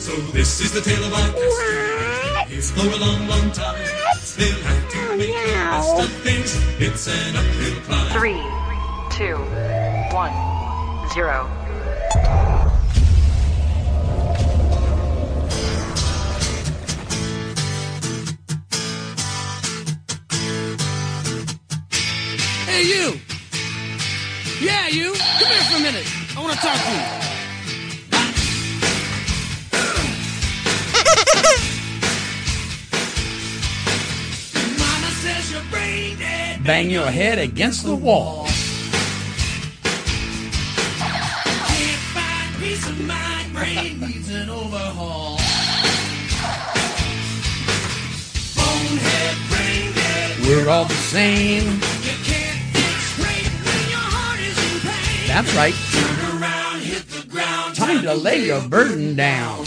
So this is the tale of our castle. It's for a long, long time. They'll have to make the best of things. It's an uphill climb. Three, two, one, zero. Hey, you! Yeah, you! Bang your head against the wall. Can't find peace of mind. Brain needs an overhaul. Bonehead, brain dead. We're all the same. You can't think straight when your heart is in pain. That's right. Turn around, hit the ground. Time to lay your burden down.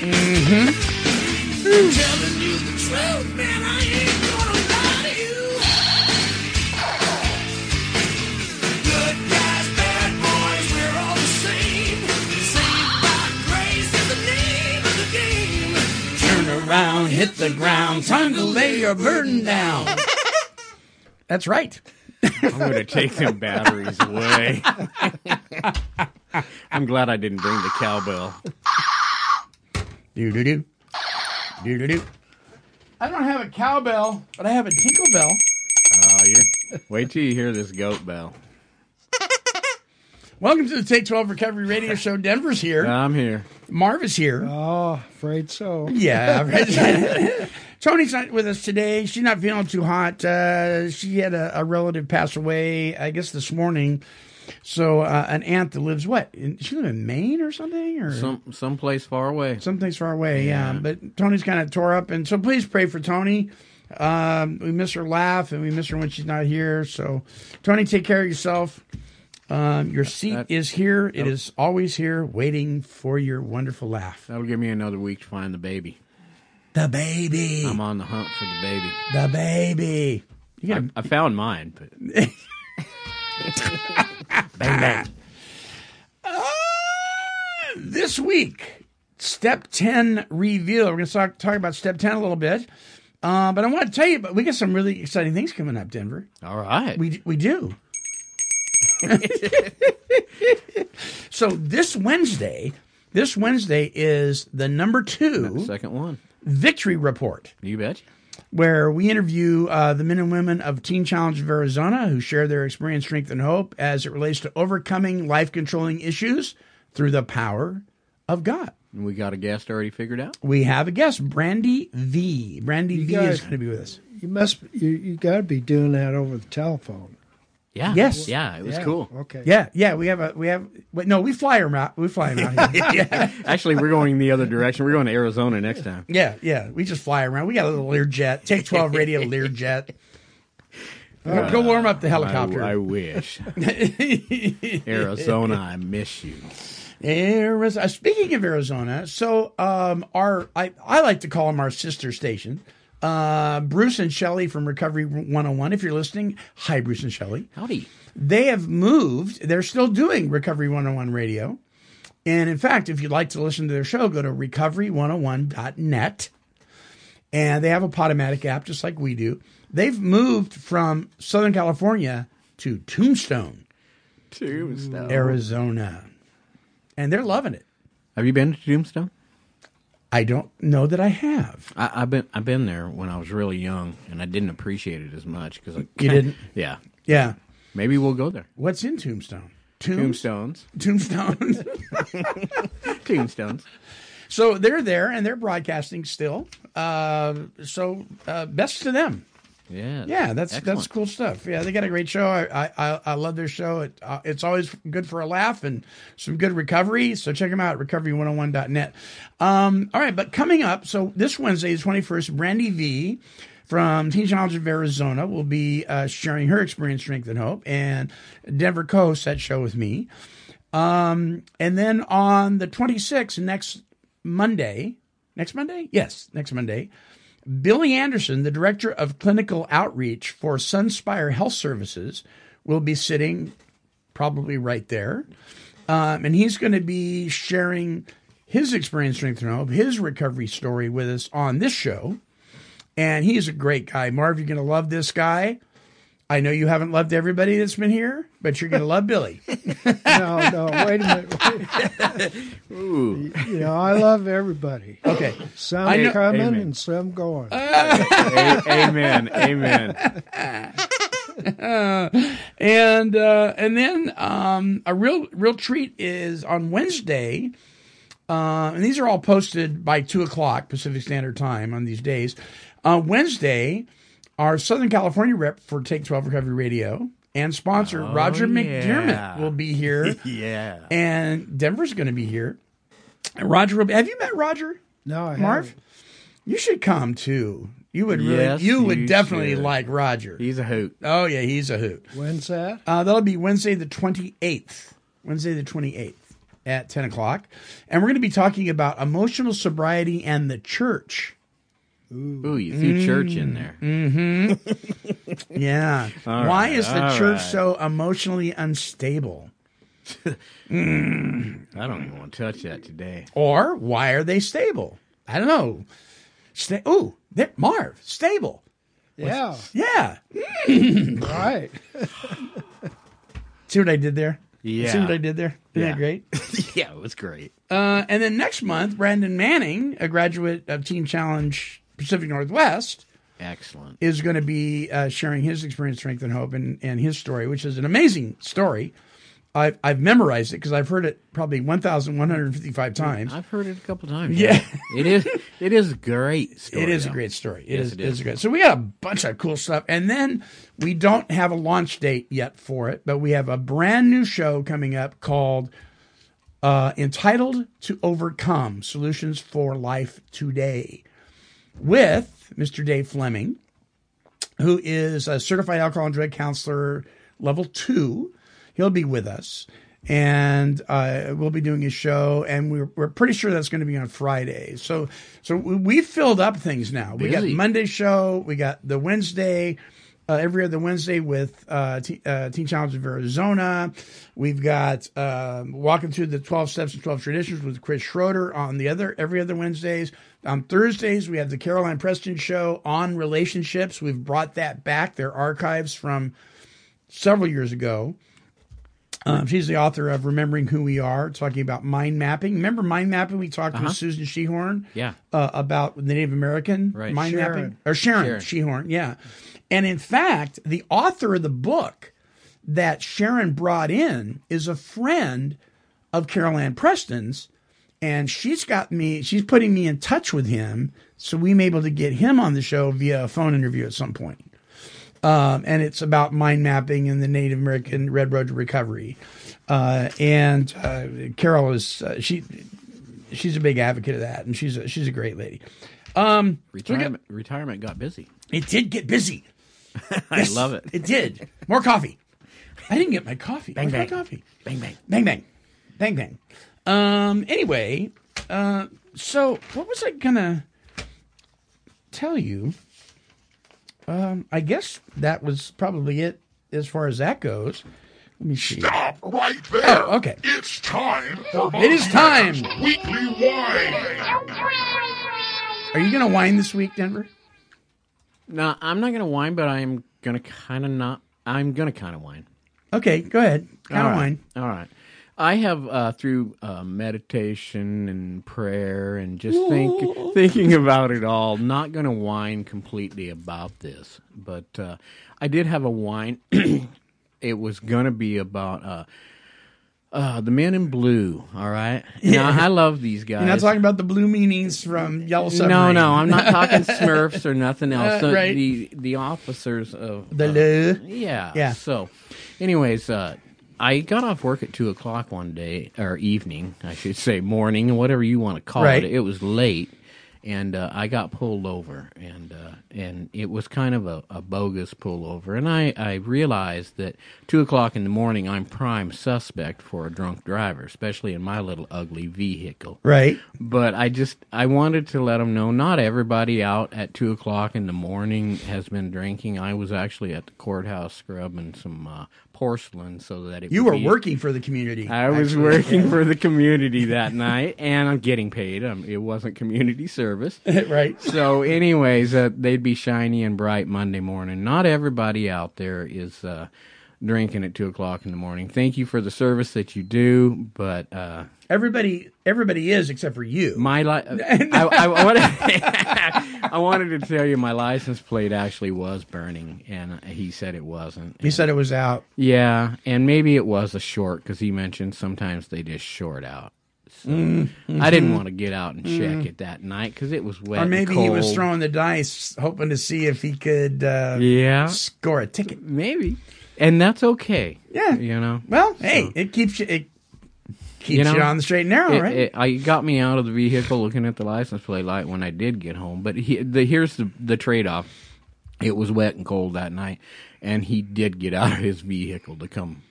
Telling you the truth, man, I ain't gonna lie to you. Good guys, bad boys, we're all the same. Saved by grace is the name of the game. Turn around, hit the ground. Time to lay your burden down. That's right. I'm going to take them batteries away. I'm glad I didn't bring the cowbell. Do do do. Do do do. I don't have a cowbell, but I have a tinkle bell. Oh, you're, wait till you hear this goat bell. Welcome to the Take 12 Recovery Radio Show. Denver's here. I'm here. Marv is here. Oh, afraid so. Yeah. right. Tony's not with us today. She's not feeling too hot. Uh, she had a, a relative pass away, I guess, this morning. So uh, an aunt that lives what? In, she lives in Maine or something, or Some someplace far away. someplace far away. Yeah. Yeah. But Tony's kind of tore up, and so please pray for Tony. Um, we miss her laugh, and we miss her when she's not here. So, Tony, take care of yourself. Um, your seat That- is here. It is always here, waiting for your wonderful laugh. That'll give me another week to find the baby. The baby. I'm on the hunt for the baby. The baby. You I, gotta I found mine, but bang bang. Uh, this week, step ten reveal. We're going to talk talk about step ten a little bit. Uh, but I want to tell you, but we got some really exciting things coming up, Denver. all right. We we do. so this Wednesday, this Wednesday is the number two Second one. victory report. You bet. Where we interview uh, the men and women of Teen Challenge of Arizona who share their experience, strength, and hope as it relates to overcoming life controlling issues through the power of God. And we got a guest already figured out. We have a guest, Brandy V. Brandy V guys- is going to be with us. You must. You, you got to be doing that over the telephone. Yeah. Yes. Yeah, it was Yeah, cool. Okay. Yeah, yeah, we have a we have. Wait, no, we fly them out. We fly them out. Here. yeah, Actually, we're going the other direction. We're going to Arizona next time. yeah, yeah. We just fly around. We got a little Learjet. Take twelve radio Learjet. Go, go warm up the helicopter. I, I wish. Arizona, I miss you. Arizona. Speaking of Arizona, so um, our I, I like to call them our sister station. Uh, Bruce and Shelley from Recovery 101. If you're listening, hi Bruce and Shelley. Howdy. They have moved. They're still doing Recovery 101 radio. And in fact, if you'd like to listen to their show, go to recovery101.net. And they have a Podomatic app just like we do. They've moved from Southern California to Tombstone, Tombstone. Arizona. And they're loving it. Have you been to Tombstone? I don't know that I have. I, I've been I've been there when I was really young, and I didn't appreciate it as much because You didn't? Yeah, Yeah. maybe we'll go there. What's in Tombstone? Tomb- Tombstones, Tombstone. tombstones. so they're there and they're broadcasting still. Uh, so uh, best to them. Yeah. Yeah, that's that's cool stuff. Yeah, they got a great show. I I, I- love their show. It, uh, it's always good for a laugh and some good recovery. So check them out at recovery101.net. Um, all right, but coming up, so this Wednesday, the 21st, Brandy V from Teen Challenge of Arizona will be uh, sharing her experience, strength, and hope. And Denver co-hosts that show with me. Um, and then on the 26th, next Monday, next Monday? Yes, next Monday. Billy Anderson, the director of clinical outreach for Sunspire Health Services, will be sitting probably right there. Um, and he's going to be sharing his experience, hope, his recovery story with us on this show. And he's a great guy. Marv, you're going to love this guy. I know you haven't loved everybody that's been here, but you're going to love Billy. No, no, wait a minute. Ooh. You know, I love everybody. Okay. Some know- coming Amen. and some going. A- amen. Amen. and uh, and then um, a real real treat is on Wednesday, uh, and these are all posted by two o'clock Pacific Standard Time on these days. Uh, Wednesday, our Southern California rep for Take Twelve Recovery Radio and sponsor Roger McDermott will be here, Yeah. and Denver's going to be here. And Roger will be. Have you met Roger? No, I Marv? haven't. You should come too. You would really. Yes, you would you definitely should. like Roger. He's a hoot. oh yeah, he's a hoot. When's that? Uh, that'll be Wednesday the 28th. Wednesday the 28th at 10 o'clock. And we're going to be talking about emotional sobriety and the church. Ooh, you threw church in there. Yeah. All Why right, is the all church right. so emotionally unstable? I don't even want to touch that today. Or why are they stable? I don't know. Sta- Ooh, there- Marv, stable. Yeah, Yeah. right. See what I did there? Yeah. See what I did there? Isn't Yeah. that great? yeah, it was great. Uh, and then next month, Brandon Manning, a graduate of Teen Challenge Pacific Northwest, Excellent. is going to be uh, sharing his experience, strength, and hope, and, and his story, which is an amazing story. I've, I've memorized it because I've heard it probably 1,155 times. I've heard it a couple times. Yeah. it is. It is a great story. It is a great story. It Yes, is, it is. great. So we got a bunch of cool stuff, and then we don't have a launch date yet for it, but we have a brand new show coming up called uh, "Entitled to Overcome: Solutions for Life Today" with Mr. Dave Fleming, who is a certified alcohol and drug counselor level two. He'll be with us, and uh, we'll be doing a show, and we're we're pretty sure that's going to be on Friday. So so we, we filled up things now. We got Monday show, we got the Wednesday. Uh, every other Wednesday with uh, Teen, uh, Teen Challenge of Arizona. We've got um, walking through the 12 steps and 12 traditions with Chris Schroeder on the other every other Wednesdays. On Thursdays, we have the Caroline Preston show on relationships. We've brought that back. They're archives from several years ago. Um, she's the author of Remembering Who We Are, talking about mind mapping. Remember mind mapping? We talked with Susan Shehorn Yeah. uh, about the Native American Right. mind Sharon. mapping. Or Sharon, Sharon. Shehorn, yeah. And in fact, the author of the book that Sharon brought in is a friend of Carol Ann Preston's. And she's got me, she's putting me in touch with him. So we may be able to get him on the show via a phone interview at some point um, and it's about mind mapping and the Native American Red Road to Recovery. Uh, and uh, Carol is uh, she she's a big advocate of that, and she's a, she's a great lady. Um, we got- Retirement. retirement got busy. it did get busy. I love it. It did. More coffee. I didn't get my coffee. Bang bang. my coffee. Bang bang. Bang bang. Bang bang. Um. Anyway, uh, so what was I gonna tell you? Um. I guess that was probably it as far as that goes. Let me see. Stop right there. Oh, okay. It's time for It is time. Weekly Wine. Are you gonna whine this week, Denver? No, I'm not gonna whine, but I'm gonna kind of not. I'm gonna kind of whine. Okay, go ahead. Kind of whine. All right. I have uh, through uh, meditation and prayer and just think thinking about it all. Not going to whine completely about this, but uh, I did have a whine. it was going to be about uh, the Men in Blue. All right. Yeah, I love these guys. You're not talking about the blue meanies from Yellow Submarine. no, no, I'm not talking Smurfs or nothing else. Uh, right. The the officers of The uh, blue. Yeah. Yeah. So, anyways, uh, I got off work at two o'clock one day, or evening, I should say, morning, whatever you want to call Right. it. It was late, and uh, I got pulled over, and uh, and it was kind of a, a bogus pullover. And I I realized that two o'clock in the morning, I'm prime suspect for a drunk driver, especially in my little ugly vehicle Right. but I just I wanted to let them know not everybody out at two o'clock in the morning has been drinking. I was actually at the courthouse scrubbing some uh, porcelain so that it You were be- working for the community. I was actually. working for the community that night, and I'm getting paid. Um, it wasn't community service. right. So, anyways, uh, they'd be shiny and bright Monday morning. Not everybody out there is uh, drinking at two o'clock in the morning. Thank you for the service that you do, but uh, Everybody, everybody is except for you. my li- I, I, wanted, I wanted to tell you my license plate actually was burning, and he said it wasn't. he said it was out. Yeah, and maybe it was a short because he mentioned sometimes they just short out. So I didn't want to get out and check it that night because it was wet. Or and maybe he was throwing the dice, hoping to see if he could uh, Yeah, score a ticket. maybe, and that's okay. Yeah. you know. Well, hey, it keeps you it keeps you, know, on the straight and narrow, It, right? it, I got me out of the vehicle looking at the license plate light when I did get home. But he, the, here's the the trade off: it was wet and cold that night, and he did get out of his vehicle to come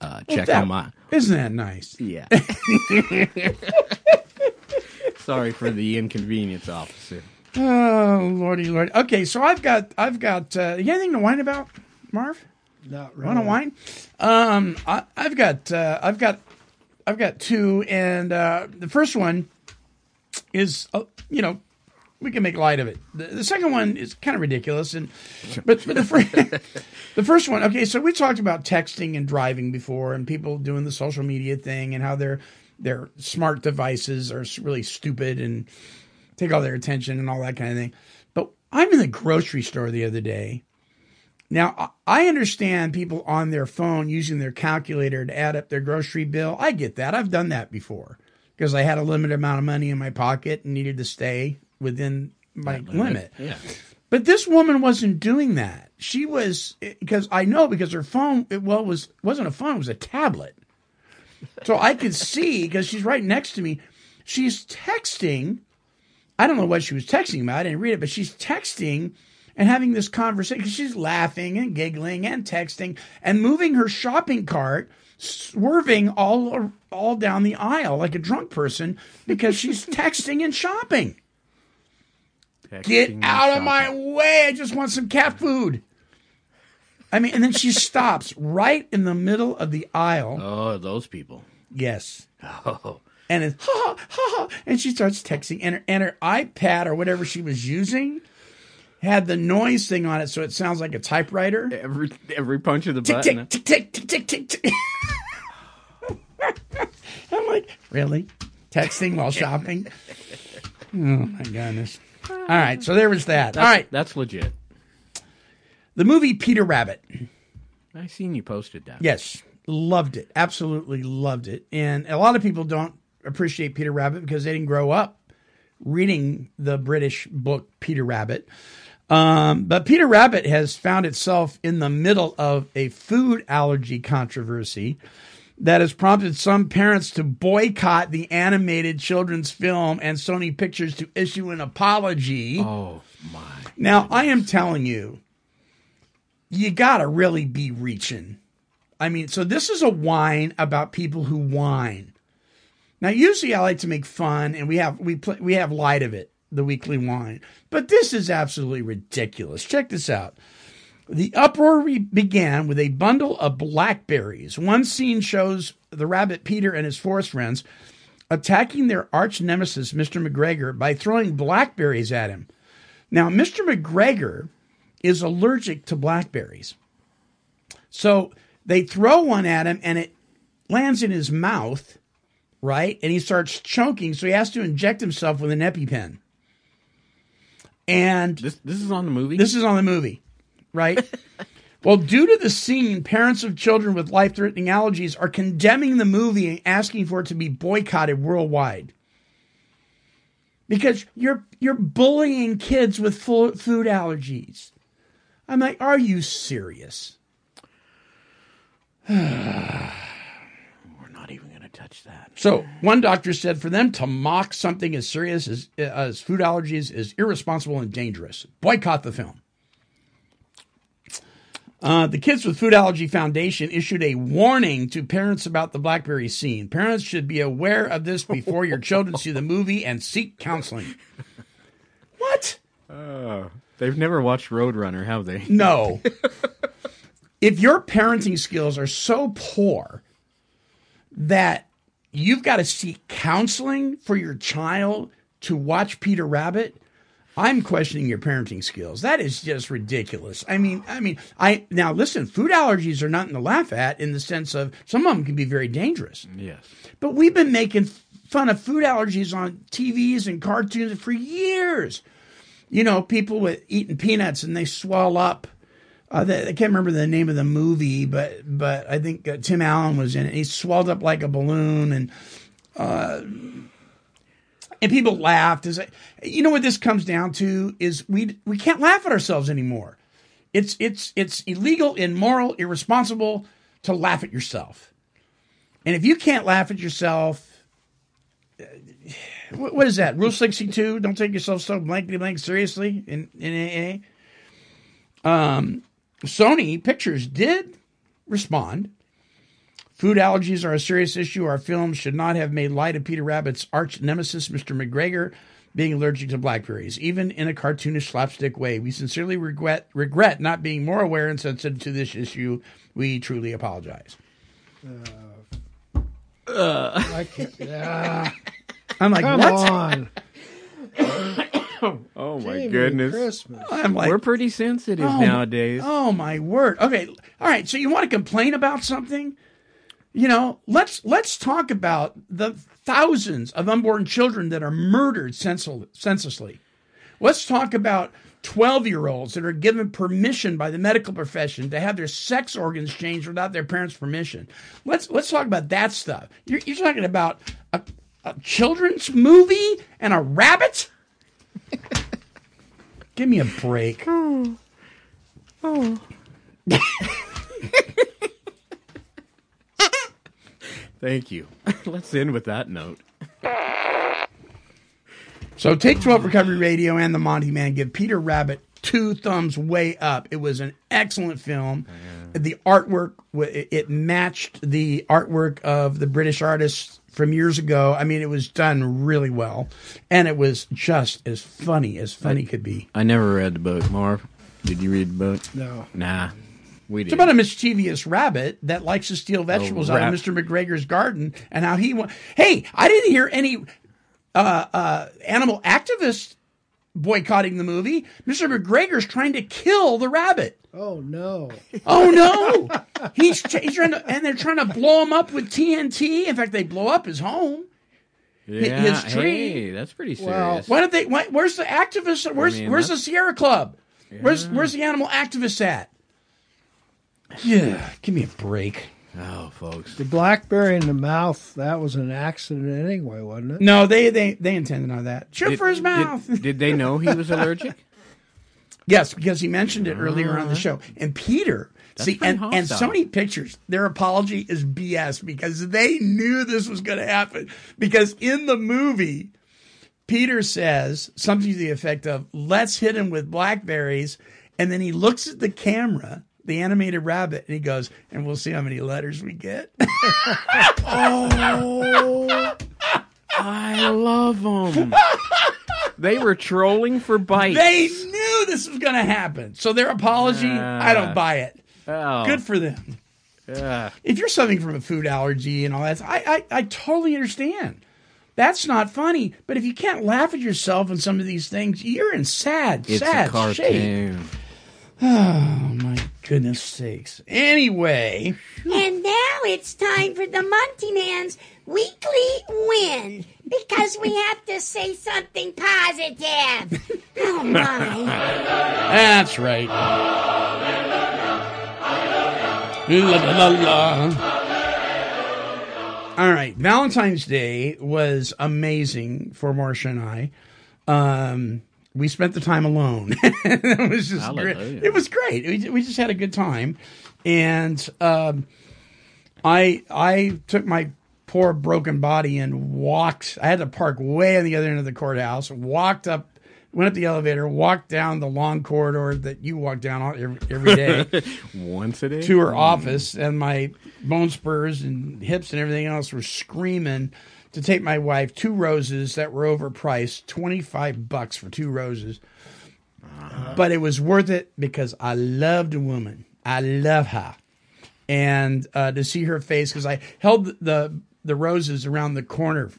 uh, check That- on my. Isn't that nice? Yeah. Sorry for the inconvenience, officer. Oh lordy, lordy. Okay, so I've got I've got uh, you got anything to whine about, Marv? Not really. Want to whine? Um, I, I've got uh, I've got I've got two, and uh, the first one is uh, you know we can make light of it. The, the second one is kind of ridiculous, and but, but the first the first one. Okay, so we talked about texting and driving before, and people doing the social media thing, and how their their smart devices are really stupid and take all their attention and all that kind of thing. But I'm in the grocery store the other day. Now, I I understand people on their phone using their calculator to add up their grocery bill. I get that. I've done that before because I had a limited amount of money in my pocket and needed to stay within my limit. Yeah. But this woman wasn't doing that. She was eh, because I know because her phone it well was wasn't a phone, it was a tablet. So I could see because she's right next to me. She's texting. I don't know what she was texting about. I didn't read it, but she's texting and having this conversation. She's laughing and giggling and texting and moving her shopping cart, swerving all all down the aisle like a drunk person because she's texting and shopping. Get out of my way. I just want some cat food. I mean, and then she stops right in the middle of the aisle. Oh, those people. Yes. Oh, And it's ha ha ha ha. And she starts texting. And her, and her iPad or whatever she was using had the noise thing on it. So it sounds like a typewriter. every every punch of the Tick, button. tick, tick, tick, tick, tick, tick, tick. I'm like, really? Texting while shopping? Oh, my goodness. All right. So there was that. All right. That's legit. The movie Peter Rabbit. I seen you posted that. Yes, loved it. Absolutely loved it. And a lot of people don't appreciate Peter Rabbit because they didn't grow up reading the British book Peter Rabbit. Um, but Peter Rabbit has found itself in the middle of a food allergy controversy that has prompted some parents to boycott the animated children's film and Sony Pictures to issue an apology. Oh my. Now, I am telling you, you got to really be reaching. I mean, so this is a whine about people who whine. Now, usually I like to make fun, and we have we play, we have light of it, the weekly whine. But this is absolutely ridiculous. Check this out. The uproar re- began with a bundle of blackberries. One scene shows the rabbit Peter and his forest friends attacking their arch nemesis, Mr. McGregor, by throwing blackberries at him. Now, Mr. McGregor is allergic to blackberries. So they throw one at him and it lands in his mouth, right? And he starts choking. So he has to inject himself with an EpiPen. And This this is on the movie. this is on the movie, right? Well, due to the scene, parents of children with life threatening allergies are condemning the movie and asking for it to be boycotted worldwide. Because you're you're bullying kids with full food allergies. I'm like, are you serious? We're not even going to touch that. So one doctor said for them to mock something as serious as, as food allergies is irresponsible and dangerous. Boycott the film. Uh, the Kids with Food Allergy Foundation issued a warning to parents about the blackberry scene. Parents should be aware of this before your children see the movie and seek counseling. What? They've never watched Roadrunner, have they? No. if your parenting skills are so poor that you've got to seek counseling for your child to watch Peter Rabbit, I'm questioning your parenting skills. That is just ridiculous. I mean, I mean, I now listen, food allergies are nothing to laugh at in the sense of some of them can be very dangerous. Yes. But we've been making fun of food allergies on TVs and cartoons for years. You know, people with eating peanuts and they swell up. Uh, the, I can't remember the name of the movie, but but I think uh, Tim Allen was in it. He swelled up like a balloon, and uh, and people laughed. Is you know what this comes down to is we we can't laugh at ourselves anymore. It's it's it's illegal, immoral, irresponsible to laugh at yourself. And if you can't laugh at yourself, uh, what, what is that? Rule sixty two: Don't take yourself so blankety blank seriously. In in AA, um, Sony Pictures did respond. Food allergies are a serious issue. Our film should not have made light of Peter Rabbit's arch nemesis, Mr. McGregor, being allergic to blackberries, even in a cartoonish slapstick way. We sincerely regret regret not being more aware and sensitive to this issue. We truly apologize. Uh. I can't, yeah, I'm like, come what? on. Oh my Jiminy goodness. Christmas. I'm like, We're pretty sensitive Oh, nowadays. Oh my word. Okay. All right. So you want to complain about something? You know, let's let's talk about the thousands of unborn children that are murdered senselessly. Let's talk about 12-year-olds that are given permission by the medical profession to have their sex organs changed without their parents' permission. Let's let's talk about that stuff. You're, you're talking about a, a children's movie and a rabbit? Give me a break. Oh. Oh. Thank you. Let's end with that note. So Take 12 Recovery Radio and The Monty Man give Peter Rabbit two thumbs way up. It was an excellent film. The artwork, it it matched the artwork of the British artists from years ago. I mean, it was done really well. And it was just as funny as funny could be. I never read the book. Marv, did you read the book? No. Nah, we It's about a mischievous rabbit that likes to steal vegetables out of Mr. McGregor's garden and how he went. Hey, I didn't hear any uh, uh, animal activists boycotting the movie. Mr. McGregor's trying to kill the rabbit. Oh no. Oh no! he's, he's trying to, and they're trying to blow him up with TNT. In fact, they blow up his home. yeah, his tree. Hey, that's pretty serious. Well, Why don't they? Why, where's the activists? Where's mean, Where's the Sierra Club? Where's Where's the animal activists at? Yeah, give me a break. oh, folks. The blackberry in the mouth, that was an accident anyway, wasn't it? No, they they they intended on that. Shoot Did- for his mouth. Did, did they know he was allergic? yes, because he mentioned it earlier on the uh-huh. show. And Peter, see, pretty and, and hostile. Sony Pictures, their apology is BS because they knew this was going to happen. Because in the movie, Peter says something to the effect of, let's hit him with blackberries. And then he looks at the camera, the animated rabbit, and he goes, and we'll see how many letters we get. Oh, I love them. they were trolling for bites. they knew this was going to happen. So their apology, I don't buy it. oh, Good for them. yeah. if you're suffering from a food allergy and all that, I, I, I totally understand. That's not funny. But if you can't laugh at yourself and some of these things, you're in sad, It's sad shape. Oh my goodness sakes. Anyway, And now it's time for the Monty Man's weekly win because we have to say something positive. Oh my. that's right. La, la, la, la. All right, Valentine's Day was amazing for Marcia and I. Um, we spent the time alone. it was just great. It was great. We, we just had a good time, and um, I I took my poor broken body and walked. I had to park way on the other end of the courthouse. Walked up, went up the elevator, walked down the long corridor that you walk down all- every, every day Once a day. to her office, and my bone spurs and hips and everything else were screaming to take my wife two roses that were overpriced, twenty five bucks for two roses. But it was worth it because I loved a woman. I love her, and uh, to see her face because I held the the roses around the corner,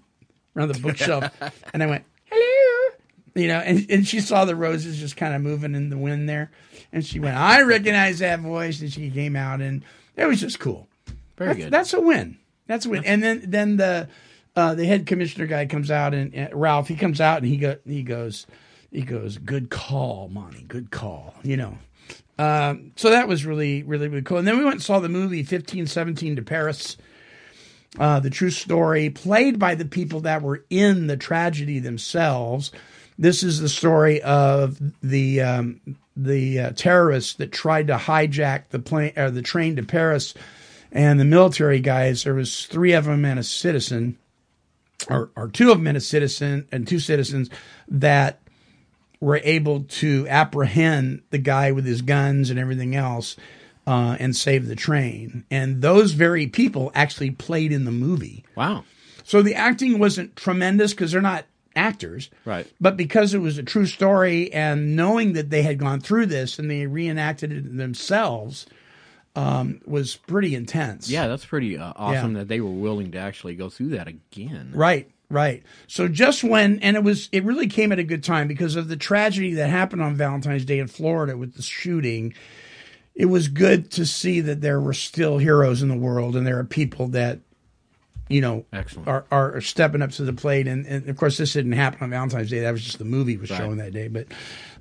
around the bookshelf, and I went hello, you know, and, and she saw the roses just kind of moving in the wind there, and she went, I recognize that voice, and she came out, and it was just cool. Very That's, good. that's a win. That's a win. And then then the uh, the head commissioner guy comes out and, and Ralph he comes out and he go he goes he goes good call Monty good call you know. Um, so that was really really really cool. And then we went and saw the movie fifteen seventeen to Paris. Uh, the true story played by the people that were in the tragedy themselves. This is the story of the um, the uh, terrorists that tried to hijack the plane or the train to Paris, and the military guys. There was three of them and a citizen, or or two of them and a citizen and two citizens that were able to apprehend the guy with his guns and everything else uh, and save the train. And those very people actually played in the movie. Wow. So the acting wasn't tremendous because they're not actors. Right. But because it was a true story and knowing that they had gone through this and they reenacted it themselves um, was pretty intense. Yeah, that's pretty uh, awesome that they were willing to actually go through that again. Right, right. So just when, and it was, it really came at a good time because of the tragedy that happened on Valentine's Day in Florida with the shooting. It was good to see that there were still heroes in the world and there are people that, you know, Excellent. are, are stepping up to the plate. And, and of course, this didn't happen on Valentine's Day. That was just the movie was Right. showing that day. But,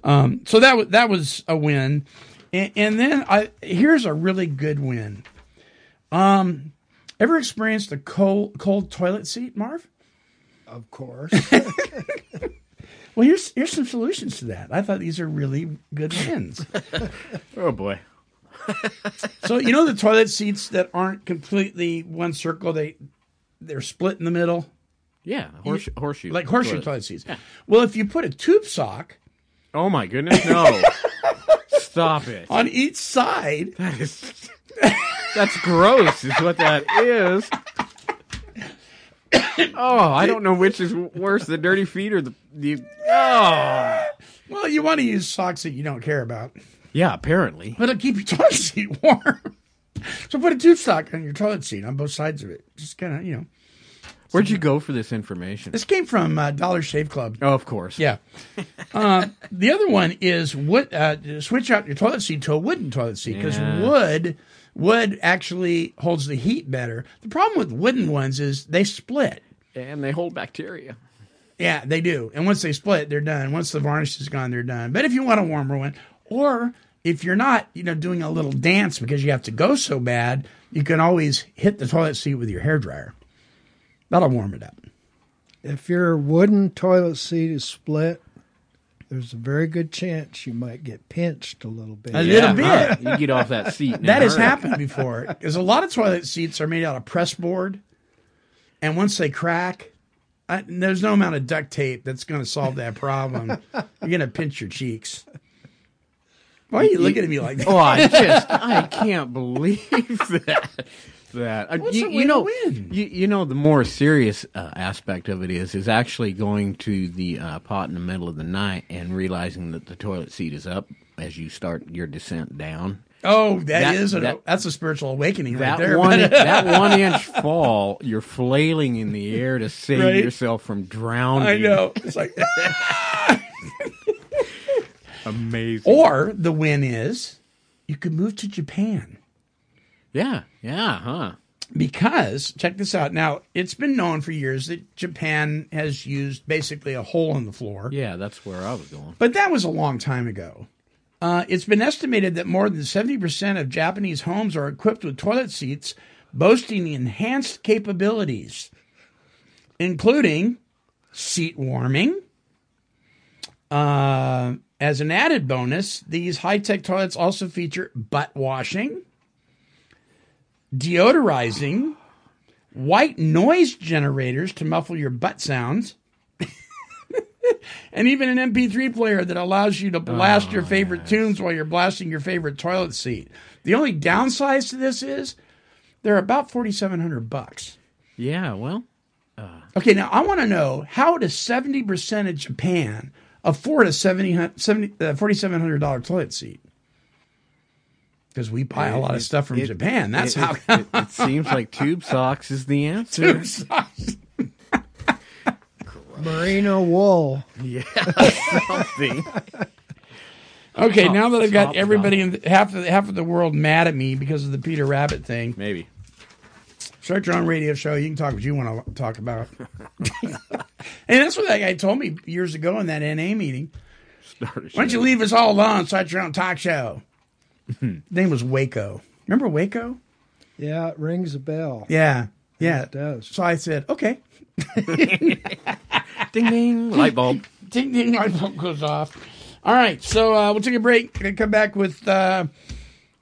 um, so that was, that was a win. And, and then I, here's a really good win. Um, ever experienced a cold, cold toilet seat, Marv? Of course. Well, here's here's some solutions to that. I thought these are really good wins. Oh boy. so you know the toilet seats that aren't completely one circle; they they're split in the middle, Yeah, horse, horseshoe. like horseshoe toilet. toilet seats. Well, if you put a tube sock Oh my goodness, no! Stop it. on each side, That is, that's gross. Is what that is. Oh, I don't know which is worse, the dirty feet or the the. Oh, well, you want to use socks that you don't care about, yeah. Apparently, but it'll keep your toilet seat warm. so put a tube sock on your toilet seat on both sides of it. Just kind of you know. Where'd you go for this information? This came from uh, Dollar Shave Club. Oh, of course. Yeah. uh, the other one is wood. Uh, switch out your toilet seat to a wooden toilet seat because Yeah. wood wood actually holds the heat better. The problem with wooden ones is they split. and they hold bacteria. Yeah, they do. And once they split, they're done. Once the varnish is gone, they're done. But if you want a warmer one, or if you're not, you know, doing a little dance because you have to go so bad, you can always hit the toilet seat with your hair dryer. That'll warm it up. if your wooden toilet seat is split, there's a very good chance you might get pinched a little bit. A little bit. huh. You get off that seat. That has hurry. happened before because a lot of toilet seats are made out of press board, and once they crack, I, there's no amount of duct tape that's going to solve that problem. You're going to pinch your cheeks. Why are you looking at me like that? Oh, I just I can't believe that. That Uh, What's you, a you know, win? you, you know, the more serious uh, aspect of it is is actually going to the uh, pot in the middle of the night and realizing that the toilet seat is up as you start your descent down. Oh, That- that is a, that- that's a spiritual awakening That right there. one that one inch fall, you're flailing in the air to save Right. yourself from drowning. I know. It's like, amazing. or the win is you could move to Japan. Yeah, yeah, huh? because check this out. Now it's been known for years that Japan has used basically a hole in the floor, Yeah, that's where I was going. but that was a long time ago. Uh, it's been estimated that more than 70% of Japanese homes are equipped with toilet seats boasting enhanced capabilities, including seat warming. Uh, as an added bonus, these high tech toilets also feature butt washing, deodorizing, white noise generators to muffle your butt sounds, and even an MP3 player that allows you to blast your favorite tunes while you're blasting your favorite toilet seat. The only downside to this is they're about 4700 bucks. Yeah, well, Okay, now I want to know how does 70% of Japan afford a 70, 70, uh, $4,700 toilet seat? Because we buy a lot of stuff from it- Japan. That's it, how it, it, it seems like tube socks is the answer. Tube socks. Merino wool. Yeah, something. Okay, Top- now that I've got everybody in the, half of the, half of the world mad at me because of the Peter Rabbit thing, Maybe. start your own radio show. You can talk what you want to talk about. and that's what that guy told me years ago in that NA meeting. Start a Why don't you leave us all alone? Start your own talk show. His name was Waco. Remember Waco? Yeah, it rings a bell. Yeah, yeah. It does. So I said, okay. Ding ding, light bulb. Ding ding, light bulb goes off. All right, so uh, we'll take a break. Gonna come back with uh,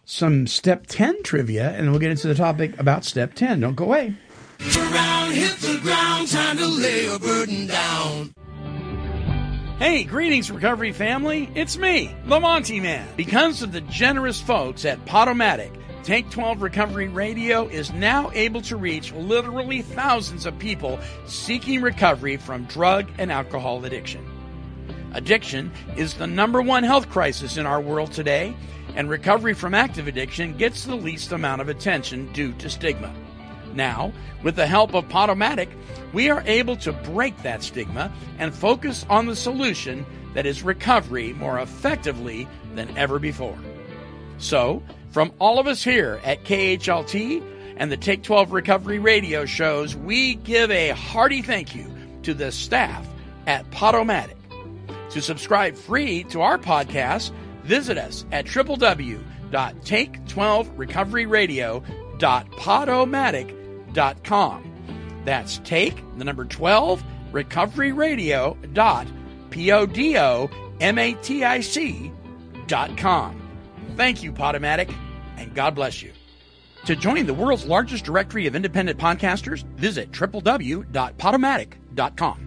some step ten trivia, and we'll get into the topic about step ten. Don't go away. Around, hit the ground, time to lay a burden down. Hey, greetings, recovery family. It's me, the Monty Man. Because of the generous folks at Podomatic, Take 12 Recovery Radio is now able to reach literally thousands of people seeking recovery from drug and alcohol addiction. Addiction is the number one health crisis in our world today, and recovery from active addiction gets the least amount of attention due to stigma. Now, with the help of Podomatic, we are able to break that stigma and focus on the solution that is recovery more effectively than ever before. So, from all of us here at KHLT and the Take 12 Recovery radio shows, we give a hearty thank you to the staff at Podomatic. To subscribe free to our podcast, visit us at www.take12recoveryradio.podomatic.com. That's take the number 12 recoveryradio.podomatic.com. Thank you, Podomatic, and God bless you. To join the world's largest directory of independent podcasters, visit www.podomatic.com.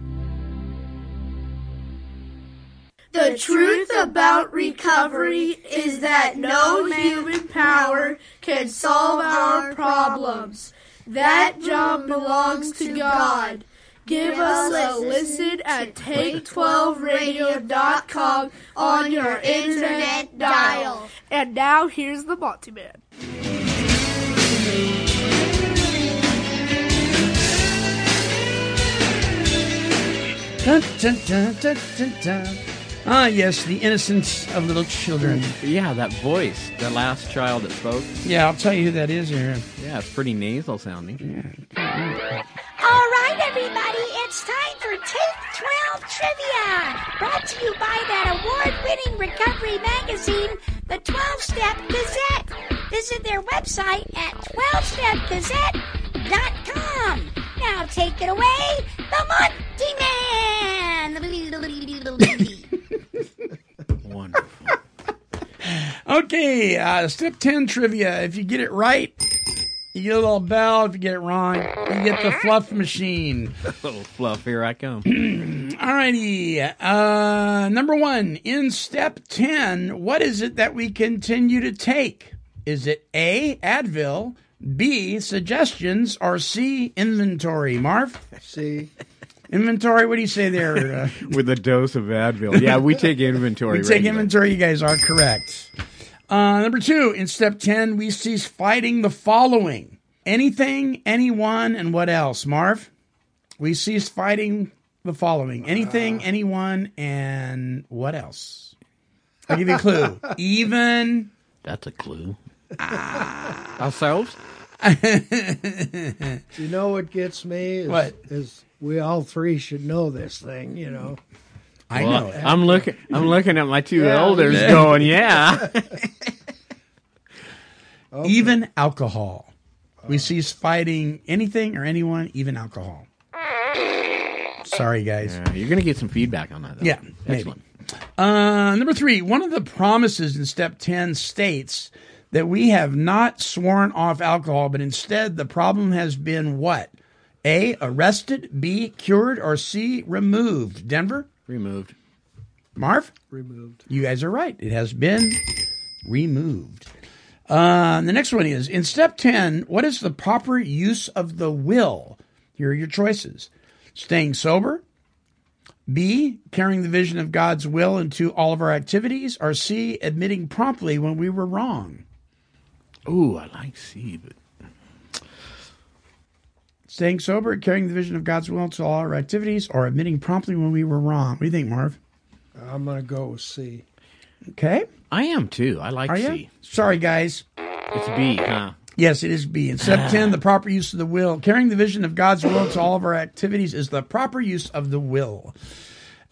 The truth about recovery is that no human power can solve our problems. That job belongs to God. Give us a listen at take12radio.com on your internet dial. And now here's the Monty Man. Dun, dun, dun, dun, dun, dun. Ah, yes, the innocence of little children. Yeah, that voice, the last child that spoke. Yeah, I'll tell you who that is here. Yeah, it's pretty nasal sounding. All right, everybody, it's time for Take 12 Trivia. Brought to you by that award winning recovery magazine, the 12 Step Gazette. Visit their website at 12stepgazette.com. Now take it away, the Monty Man. Wonderful. Okay, uh, step 10 trivia. If you get it right, you get a little bell. If you get it wrong, you get the fluff machine. Little fluff, here I come. Alrighty. Uh, number one, in step 10, what is it that we continue to take? Is it A, Advil, B, suggestions, or C, inventory? Marv? See, Inventory, what do you say there? Uh, With a dose of Advil. Yeah, we take inventory. we take regular. inventory, you guys are correct. Uh, number two, in step 10, we cease fighting the following anything, anyone, and what else? Marv? We cease fighting the following anything, anyone, and what else? I'll give you a clue. Even. That's a clue. Ourselves? you know what gets me is, What? is we all three should know this thing. You know, I Well, know. I'm looking. I'm looking at my two Yeah, elders, yeah. going, "Yeah." Even alcohol. We cease fighting anything or anyone, even alcohol. Sorry, guys. Yeah, you're gonna get some feedback on that. Though. Yeah, maybe. Excellent. Uh, number three, one of the promises in step 10 states that we have not sworn off alcohol, but instead the problem has been what? A, arrested, B, cured, or C, removed. Denver? Removed. Marv? Removed. You guys are right. It has been removed. Uh, the next one is in step 10, what is the proper use of the will? Here are your choices staying sober, B, carrying the vision of God's will into all of our activities, or C, admitting promptly when we were wrong. Ooh, I like C, but Staying sober, carrying the vision of God's will into all our activities, or admitting promptly when we were wrong. What do you think, Marv? I'm going to go with C. Okay. I am too. I like Are C. you? Sorry, guys. It's B, huh? Yes, it is B. In step 10, the proper use of the will. Carrying the vision of God's will to all of our activities is the proper use of the will.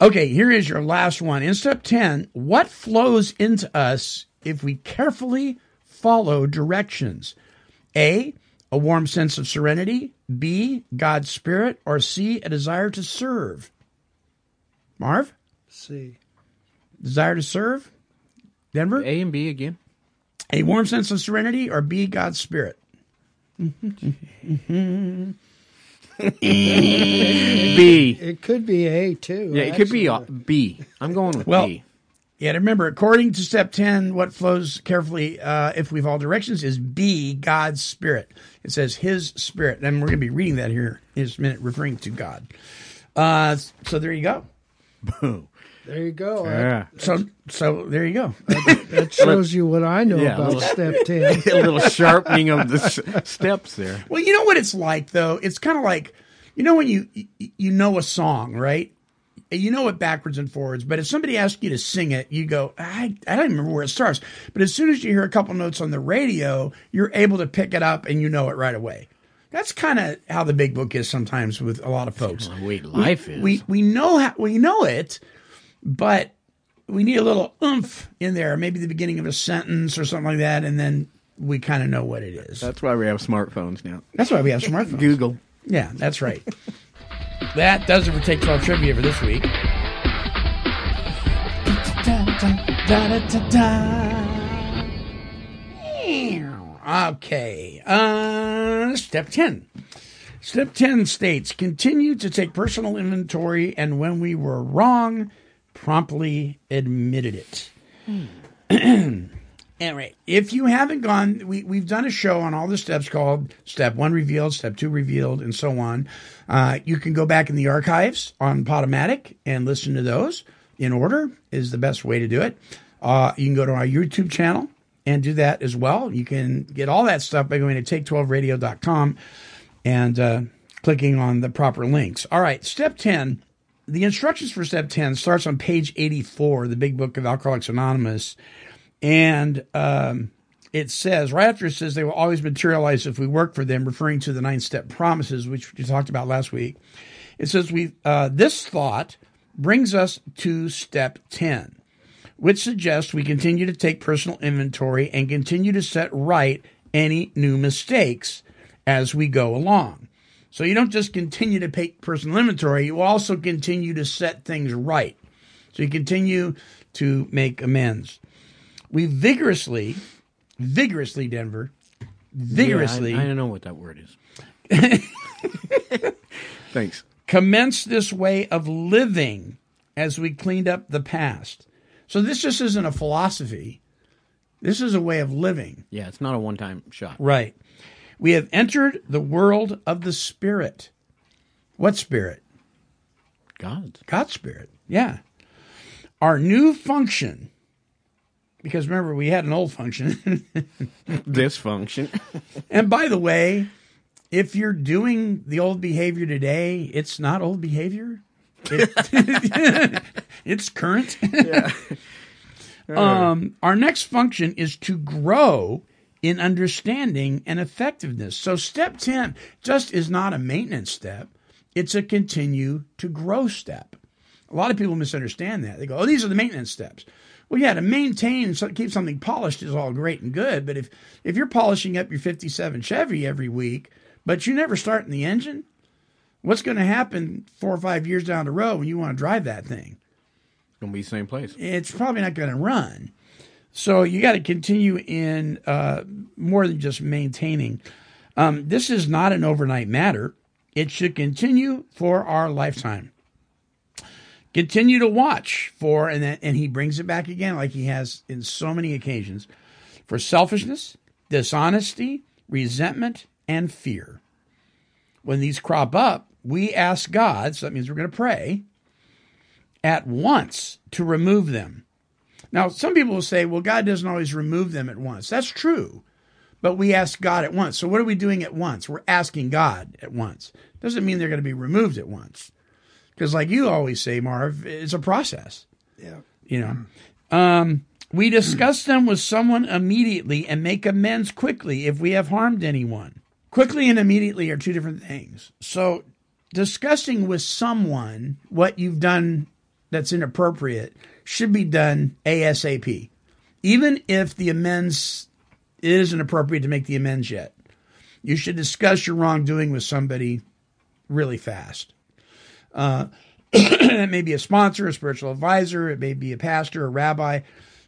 Okay, here is your last one. In step 10, what flows into us if we carefully follow directions? A, a warm sense of serenity. B, God's spirit. Or C, a desire to serve. Marv, C. desire to serve? Denver? A and B again. A warm sense of serenity or B, God's spirit? B. It could be A too. Yeah, it could be uh, actually. B. I'm going with Well, B. Yeah, to remember, according to step 10, what flows carefully, uh, if we've all directions, is B, God's Spirit. It says His Spirit. And we're going to be reading that here in just a minute, referring to God. Uh, so there you go. Boom. There you go. Yeah. So, so there you go. That shows you what I know Yeah, about little- step 10. a little sharpening of the s- steps there. Well, you know what it's like, though? It's kind of like, you know, when you you know a song, right? You know it backwards and forwards, but if somebody asks you to sing it, you go, I, I don't even remember where it starts. But as soon as you hear a couple notes on the radio, you're able to pick it up and you know it right away. That's kind of how the big book is sometimes with a lot of folks. The way life is. We we know how we know it, but we need a little oomph in there, maybe the beginning of a sentence or something like that, and then we kind of know what it is. That's why we have smartphones now. That's why we have smartphones. Google. Yeah, that's right. That does it for Take 12 Trivia for this week. Okay. Uh, step 10. Step 10 states continue to take personal inventory and when we were wrong, promptly admitted it. All right. If you haven't gone, we, we've done a show on all the steps called Step One Revealed, Step Two Revealed, and so on. Uh, you can go back in the archives on Podomatic and listen to those in order, is the best way to do it. Uh, you can go to our YouTube channel and do that as well. You can get all that stuff by going to take12radio.com and uh, clicking on the proper links. All right. Step 10. The instructions for step 10 starts on page 84, the big book of Alcoholics Anonymous. And um, it says, right after it says they will always materialize if we work for them, referring to the nine step promises, which we talked about last week. It says, we uh, this thought brings us to step 10, which suggests we continue to take personal inventory and continue to set right any new mistakes as we go along. So you don't just continue to take personal inventory, you also continue to set things right. So you continue to make amends. We vigorously, vigorously, Denver, vigorously Yeah, I, I don't know what that word is. Thanks. commence this way of living as we cleaned up the past. So this just isn't a philosophy. This is a way of living. Yeah, it's not a one-time shot. Right. We have entered the world of the spirit. What spirit? God. God's spirit. Yeah. Our new function, because remember, we had an old function. Dysfunction. and by the way, if you're doing the old behavior today, it's not old behavior. It- it's current. um, our next function is to grow in understanding and effectiveness. So, step 10 just is not a maintenance step, it's a continue to grow step. A lot of people misunderstand that. They go, "Oh, these are the maintenance steps." Well, yeah, to maintain, so keep something polished is all great and good. But if if you're polishing up your '57 Chevy every week, but you never start in the engine, what's going to happen four or five years down the road when you want to drive that thing? It's Gonna be the same place. it's probably not going to run. So you got to continue in uh, more than just maintaining. Um, this is not an overnight matter. It should continue for our lifetime. Continue to watch for, and then, and he brings it back again, like he has in so many occasions, for selfishness, dishonesty, resentment, and fear. When these crop up, we ask God, so that means we're going to pray, at once to remove them. Now, some people will say, well, God doesn't always remove them at once. That's true. But we ask God at once. So, what are we doing at once? We're asking God at once. Doesn't mean they're going to be removed at once. Because, like you always say, Marv, it's a process. Yeah. You know, um, we discuss them with someone immediately and make amends quickly if we have harmed anyone. Quickly and immediately are two different things. So, discussing with someone what you've done that's inappropriate should be done ASAP, even if the amends isn't appropriate to make the amends yet. You should discuss your wrongdoing with somebody really fast. Uh, it may be a sponsor, a spiritual advisor, it may be a pastor, a rabbi,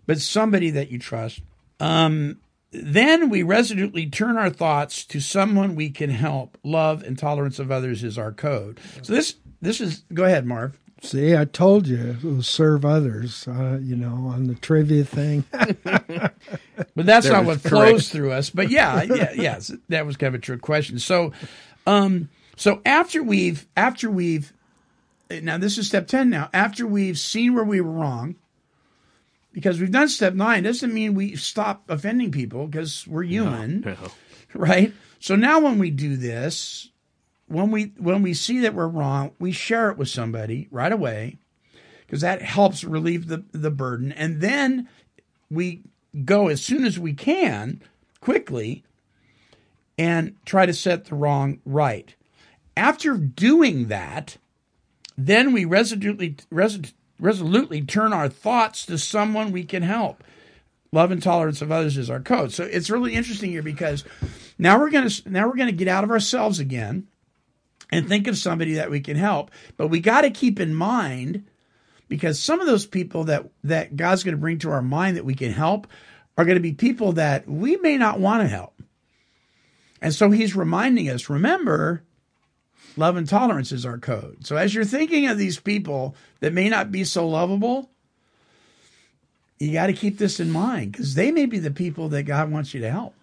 but somebody that you trust. Um, then we resolutely turn our thoughts to someone we can help. Love and tolerance of others is our code. So this this is go ahead, Marv. See, I told you it will serve others. Uh, you know, on the trivia thing. But that's That not what correct. flows through us. But yeah, yeah, yes, that was kind of a trick question. So, um, so after we've after we've now this is step ten. Now after we've seen where we were wrong, because we've done step nine, doesn't mean we stop offending people because we're human, No. right? So now when we do this, when we when we see that we're wrong, we share it with somebody right away because that helps relieve the the burden, and then we go as soon as we can, quickly, and try to set the wrong right. After doing that, then we resolutely res- resolutely turn our thoughts to someone we can help. Love and tolerance of others is our code. So it's really interesting here because now we're gonna now we're gonna get out of ourselves again and think of somebody that we can help. But we got to keep in mind because some of those people that that God's going to bring to our mind that we can help are going to be people that we may not want to help. And so he's reminding us, remember, love and tolerance is our code. So as you're thinking of these people that may not be so lovable, you got to keep this in mind because they may be the people that God wants you to help.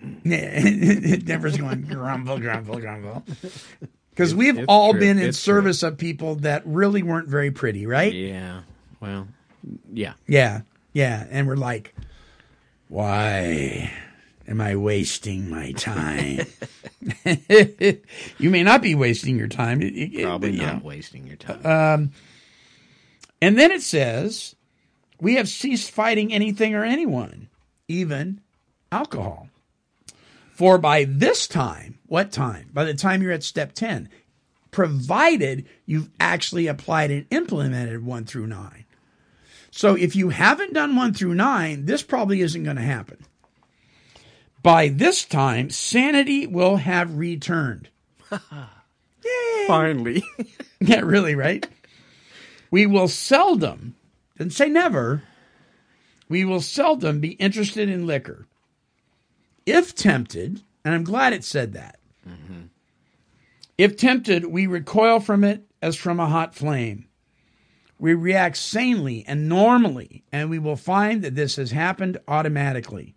Denver's going grumble, grumble, grumble. Because we've it's all true. been in It's true. service of people that really weren't very pretty, right? Yeah. Well, yeah. Yeah, yeah. And we're like, why am I wasting my time? you may not be wasting your time. It- it- Probably but, not wasting your time. Um, and then it says, we have ceased fighting anything or anyone, even alcohol. For by this time, what time? By the time you're at step 10, provided you've actually applied and implemented one through nine. So if you haven't done one through nine, this probably isn't going to happen. By this time, sanity will have returned. Finally. Yeah, really, right? we will seldom, didn't say never, we will seldom be interested in liquor. If tempted, and I'm glad it said that. Mm-hmm. If tempted, we recoil from it as from a hot flame. We react sanely and normally, and we will find that this has happened automatically.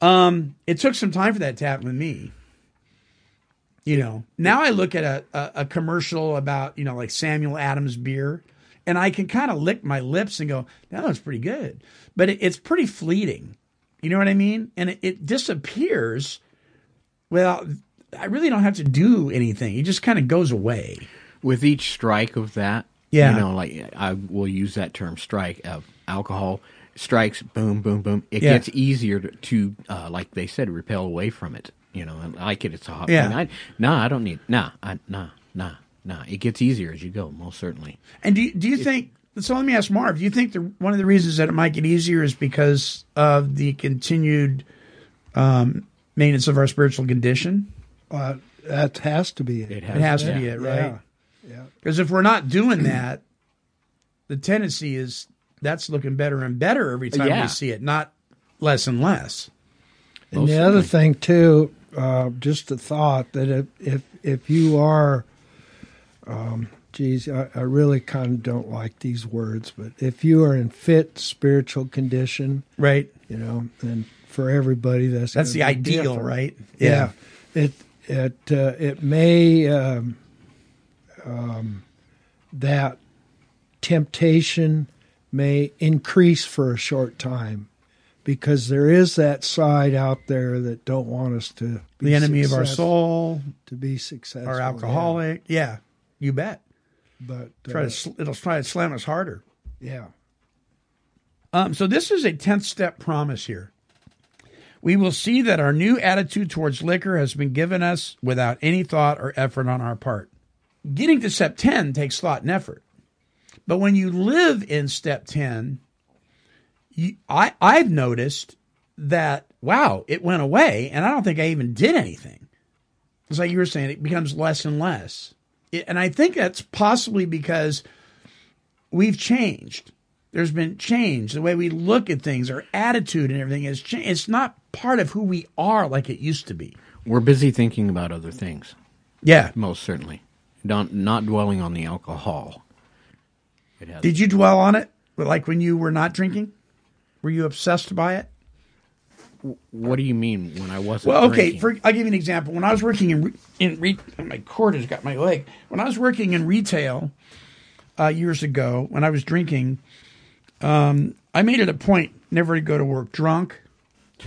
Um, it took some time for that to happen with me. You know, now I look at a, a, a commercial about, you know, like Samuel Adams beer, and I can kind of lick my lips and go, that looks pretty good. But it, it's pretty fleeting. You know what I mean? And it, it disappears without, I really don't have to do anything. It just kind of goes away. With each strike of that, Yeah. you know, like I will use that term strike of alcohol strikes, boom, boom, boom. It Yeah. gets easier to, to uh, like they said, repel away from it. You know, and like it, it's a hot Yeah. thing. I, nah, I don't need, nah, I, nah, nah. no, it gets easier as you go, most certainly. And do you, do you think? So let me ask Marv. Do you think the, one of the reasons that it might get easier is because of the continued um, maintenance of our spiritual condition? Uh, that has to be it. It It has to Yeah. be it, right? Yeah. Yeah. Because if we're not doing that, the tendency is that's looking better and better every time Yeah. we see it, not less and less. And Most the other thing too, uh, just a thought that if if if you are, um, geez, I, I really kind of don't like these words, but if you are in fit spiritual condition, Right? you know, and for everybody that's That's the be ideal, different. right? Yeah, it it uh, it may um, um, that temptation may increase for a short time because there is that side out there that don't want us to be The enemy of our soul, to be successful. our alcoholic. Yeah, you bet. but Try uh, to sl- it'll try to slam us harder. yeah. Um, so this is a 10th step promise here. We will see that our new attitude towards liquor has been given us without any thought or effort on our part. Getting to step 10 takes thought and effort. But when you live in step 10, you, I, I've noticed that, wow, it went away and I don't think I even did anything. It's like you were saying, it becomes less and less. It, and I think that's possibly because we've changed. There's been change. The way we look at things, our attitude and everything has changed. It's not part of who we are like it used to be. We're busy thinking about other things, Yeah. most certainly. Not, not dwelling on the alcohol. Did you dwell on it? Like when you were not drinking? Were you obsessed by it? what do you mean when I wasn't Well, okay. For, I'll give you an example. When I was working in re, in re, my cord has got my leg. When I was working in retail uh, years ago, when I was drinking, um, I made it a point never to go to work drunk.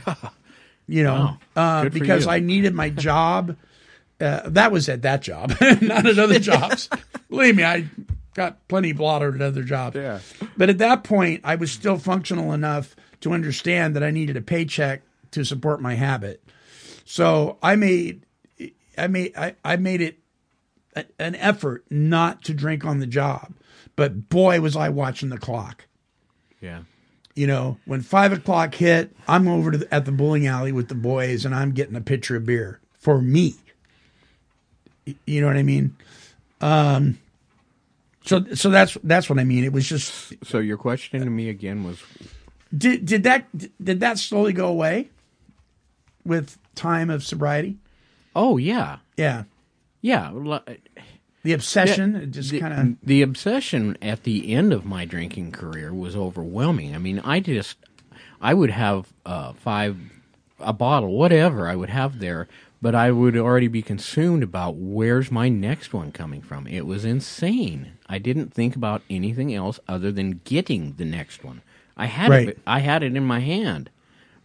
you know, Wow. uh, because you. I needed my job. Uh, that was at that job, not at other jobs. Believe me, I got plenty blotted at other jobs. Yeah. But at that point, I was still functional enough to understand that I needed a paycheck to support my habit. So I made, I made, I, I made it a, an effort not to drink on the job. But boy, was I watching the clock. yeah. You know, when five o'clock hit, I'm over to the, at the bowling alley with the boys, and I'm getting a pitcher of beer for me. You know what I mean? Um. So, so that's that's what I mean. It was just So your question to me again was did did that did that slowly go away with time of sobriety? Oh yeah. Yeah, Yeah. The obsession it just kind of the obsession at the end of my drinking career was overwhelming. I mean, I just I would have uh, five a bottle, whatever I would have there, but I would already be consumed about where's my next one coming from. It was insane. I didn't think about anything else other than getting the next one. I had Right. it. I had it in my hand,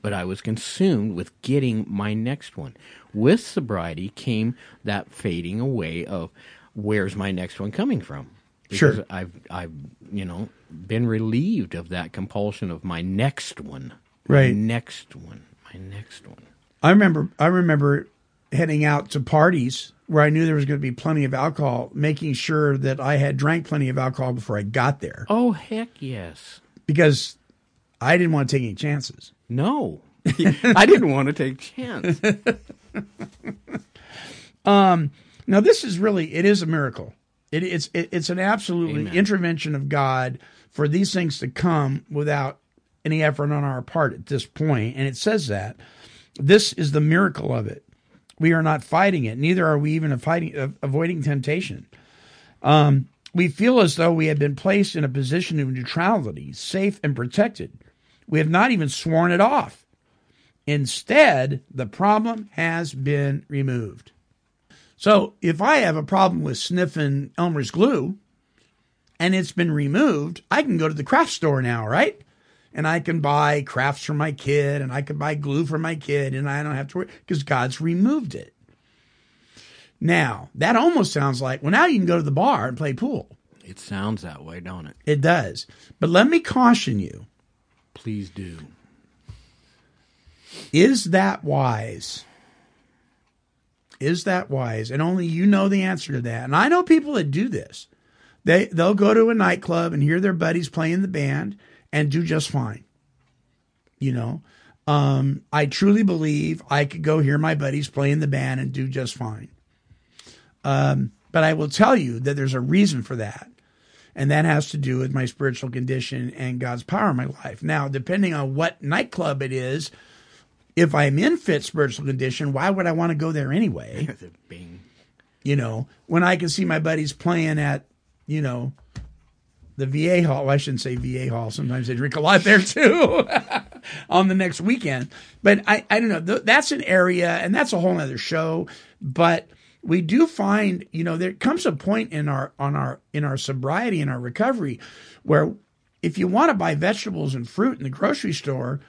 but I was consumed with getting my next one. With sobriety came that fading away of where's my next one coming from. Sure. Because I've I've you know been relieved of that compulsion of my next one. Right. My next one. My next one. I remember I remember heading out to parties where I knew there was going to be plenty of alcohol, making sure that I had drank plenty of alcohol before I got there Oh heck yes. because I didn't want to take any chances. No. I didn't want to take chance. um, Now this is really it is a miracle. It, it's it, it's an absolutely Amen. intervention of God for these things to come without any effort on our part at this point, and it says that this is the miracle of it. We are not fighting it. Neither are we even fighting uh, avoiding temptation. Um, we feel as though we have been placed in a position of neutrality, safe and protected. We have not even sworn it off. Instead, the problem has been removed. So if I have a problem with sniffing Elmer's glue and it's been removed, I can go to the craft store now, right? And I can buy crafts for my kid and I can buy glue for my kid and I don't have to worry because God's removed it. Now, that almost sounds like, well, now you can go to the bar and play pool. it sounds that way, don't it? It does. But let me caution you Please do. is that wise? is that wise? And only you know the answer to that. And I know people that do this. They they'll go to a nightclub and hear their buddies playing the band and do just fine. You know, um, I truly believe I could go hear my buddies playing the band and do just fine. Um, but I will tell you that there's a reason for that. And that has to do with my spiritual condition and God's power in my life. Now, depending on what nightclub it is, if I'm in fit spiritual condition, why would I want to go there anyway? Bing. You know, when I can see my buddies playing at, you know, the VA hall. I shouldn't say VA hall. Sometimes they drink a lot there too on the next weekend. But I, I don't know. Th- That's an area, and that's a whole other show. But we do find, you know, there comes a point in our on our in our sobriety and our recovery where if you want to buy vegetables and fruit in the grocery store,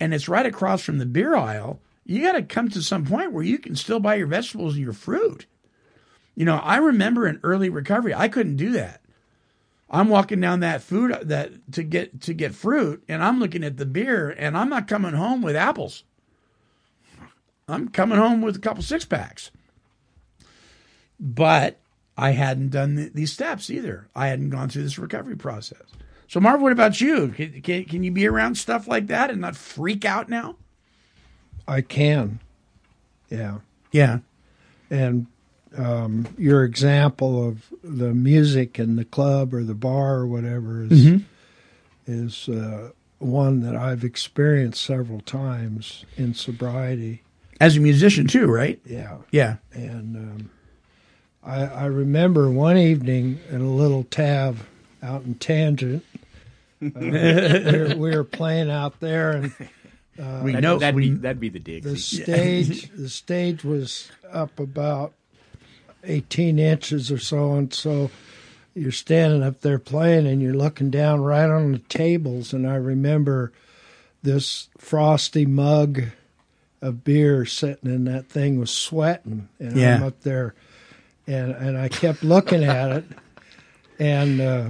and it's right across from the beer aisle, you got to come to some point where you can still buy your vegetables and your fruit. You know, I remember in early recovery, I couldn't do that. I'm walking down that food that to get to get fruit, and I'm looking at the beer, and I'm not coming home with apples. I'm coming home with a couple six packs. But I hadn't done th- these steps either. I hadn't gone through this recovery process. So, Marv, what about you? Can, can, can you be around stuff like that and not freak out now? I can. Yeah. Yeah. And um, your example of the music in the club or the bar or whatever is Mhm. is uh, one that I've experienced several times in sobriety. As a musician, too, right? Yeah. Yeah. And um, I, I remember one evening at a little tab out in Tangent. Uh, we, were, we were playing out there, and uh, We know- that'd, we- be, that'd be the Dixie. the stage the stage was up about 18 inches or so and so you're standing up there playing and you're looking down right on the tables. And i remember this frosty mug of beer sitting in that thing was sweating and i'm up there and and i kept looking at it. And uh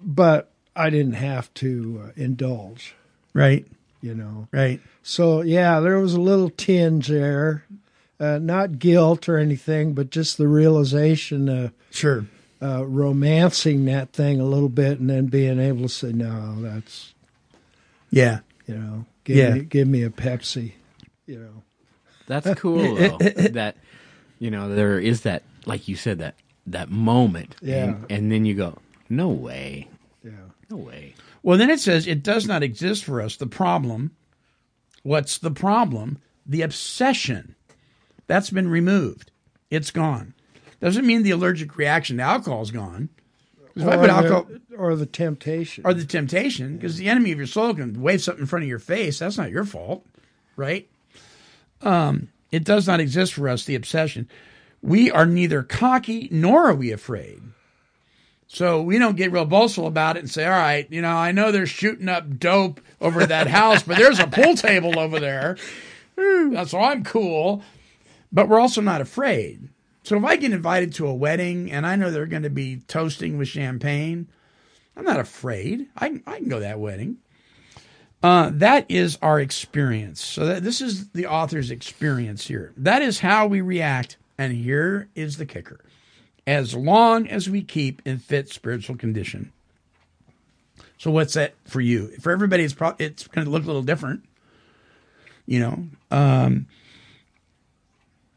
but i didn't have to uh, indulge. Right. you know? Right. so yeah, there was a little tinge there, uh, not guilt or anything, but just the realization of Sure. uh, romancing that thing a little bit, and then being able to say, "No, that's Yeah. you know, give Yeah. me give me a Pepsi," you know. That's cool though. that you know there is that, like you said, that that moment. Yeah. And, and then you go, no way, Yeah. no way. Well, then it says it does not exist for us. The problem, what's the problem? The obsession. That's been removed. It's gone. Doesn't mean the allergic reaction to alcohol is gone. 'Cause If I Or put the, alcohol or the temptation. or the temptation, because the enemy of your soul can wave something in front of your face. That's not your fault, right? Um, it does not exist for us, the obsession. We are neither cocky nor are we afraid. So we don't get real boastful about it and say, all right, you know, I know they're shooting up dope over that house, but there's a pool table over there. That's so I'm cool. But we're also not afraid. So if I get invited to a wedding and I know they're going to be toasting with champagne, I'm not afraid. I, I can go that wedding. Uh, that is our experience. So that, this is the author's experience here. That is how we react. And here is the kicker as long as we keep in fit spiritual condition. So what's that for you? For everybody, it's pro- it's going to look a little different. You know, um,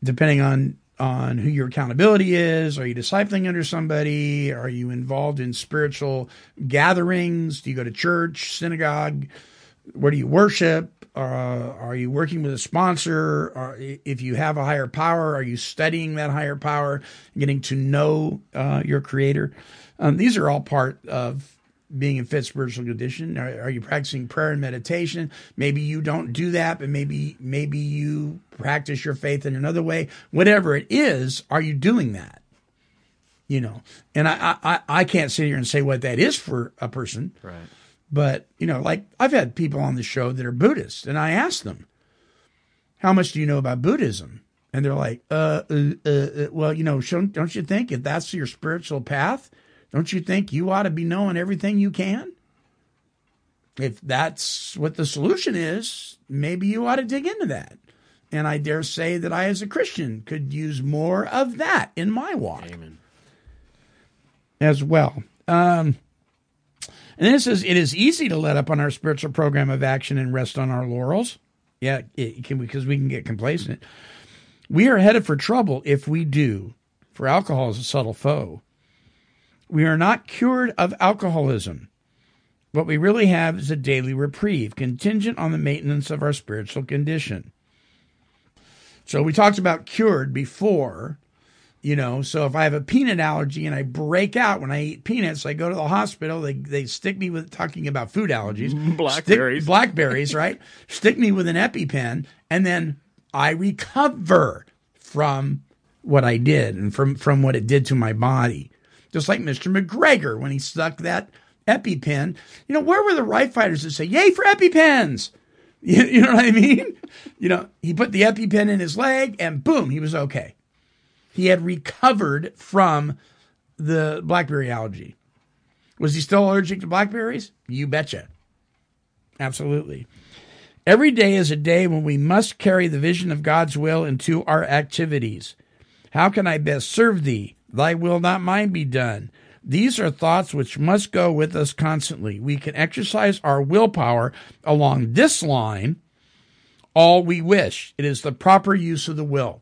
depending on on who your accountability is. Are you discipling under somebody? Are you involved in spiritual gatherings? Do you go to church, synagogue? Where do you worship? Uh, are you working with a sponsor? Or if you have a higher power, are you studying that higher power, getting to know uh, your Creator? Um, these are all part of being in fit spiritual condition. Are, are you practicing prayer and meditation? Maybe you don't do that, but maybe maybe you practice your faith in another way. Whatever it is, are you doing that? You know, and I I, I can't sit here and say what that is for a person. Right. But, you know, like I've had people on the show that are Buddhists, and I ask them, how much do you know about Buddhism? And they're like, uh, uh, uh, uh, well, you know, shouldn't- don't you think if that's your spiritual path, don't you think you ought to be knowing everything you can? If that's what the solution is, maybe you ought to dig into that. And I dare say that I, as a Christian, could use more of that in my walk Amen. as well. Um, and then it says, it is easy to let up on our spiritual program of action and rest on our laurels. Yeah, can because we can get complacent. We are headed for trouble if we do, for alcohol is a subtle foe. We are not cured of alcoholism. What we really have is a daily reprieve, contingent on the maintenance of our spiritual condition. So we talked about cured before, you know. So if I have a peanut allergy and I break out when I eat peanuts, I go to the hospital. They they stick me with talking about food allergies, Blackberries. stick, blackberries, right? stick me with an EpiPen, and then I recover from what I did and from from what it did to my body. Just like Mr. McGregor when he stuck that EpiPen. You know, where were the right fighters that say, "Yay for EpiPens"? You, you know what I mean? You know, he put the EpiPen in his leg, and boom, he was okay. He had recovered from the blackberry allergy. Was he still allergic to blackberries? You betcha. Absolutely. Every day is a day when we must carry the vision of God's will into our activities. How can I best serve thee? Thy will, not mine, be done. These are thoughts which must go with us constantly. We can exercise our willpower along this line all we wish. It is the proper use of the will.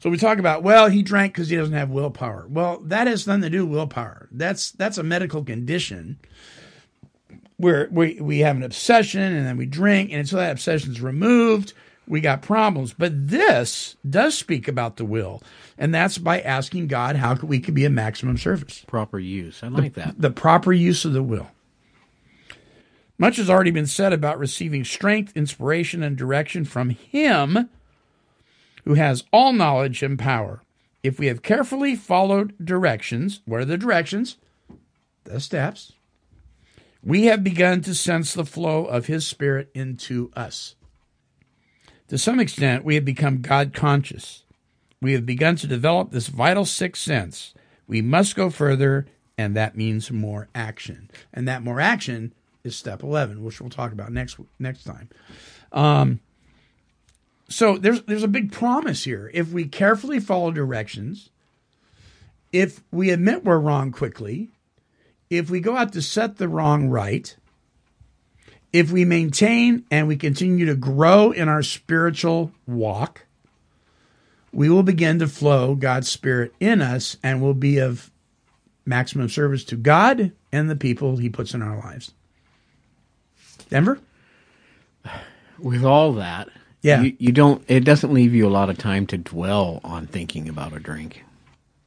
So we talk about, well, he drank because he doesn't have willpower. Well, that has nothing to do with willpower. That's that's a medical condition where we, we have an obsession and then we drink, and until that obsession is removed, we got problems. But this does speak about the will, and that's by asking God how could we can be a maximum service. Proper use. I like that. The proper use of the will. Much has already been said about receiving strength, inspiration, and direction from Him who has all knowledge and power. If we have carefully followed directions, what are the directions? The steps. We have begun to sense the flow of His Spirit into us. To some extent, we have become God conscious. We have begun to develop this vital sixth sense. We must go further, and that means more action. And that more action is step 11, which we'll talk about next next time. Um, so there's there's a big promise here. If we carefully follow directions, if we admit we're wrong quickly, if we go out to set the wrong right, if we maintain and we continue to grow in our spiritual walk, we will begin to flow God's Spirit in us and will be of maximum service to God and the people He puts in our lives. Denver? With all that, Yeah. you, you don't. It doesn't leave you a lot of time to dwell on thinking about a drink.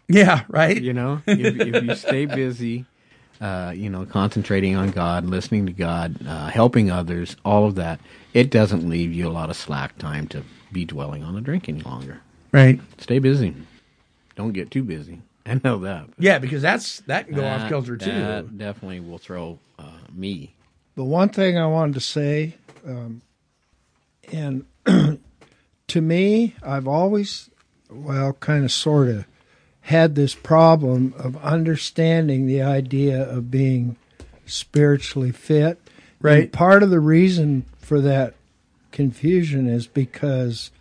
Yeah, right? You know, if, if you stay busy, uh, you know, concentrating on God, listening to God, uh, helping others, all of that, it doesn't leave you a lot of slack time to be dwelling on the drink any longer. Right. Stay busy. Don't get too busy. I know that. Yeah, because that's that can go off kilter too. That definitely will throw uh, me. The one thing I wanted to say, um, and to me, I've always, well, kind of sort of had this problem of understanding the idea of being spiritually fit. Right. And part of the reason for that confusion is because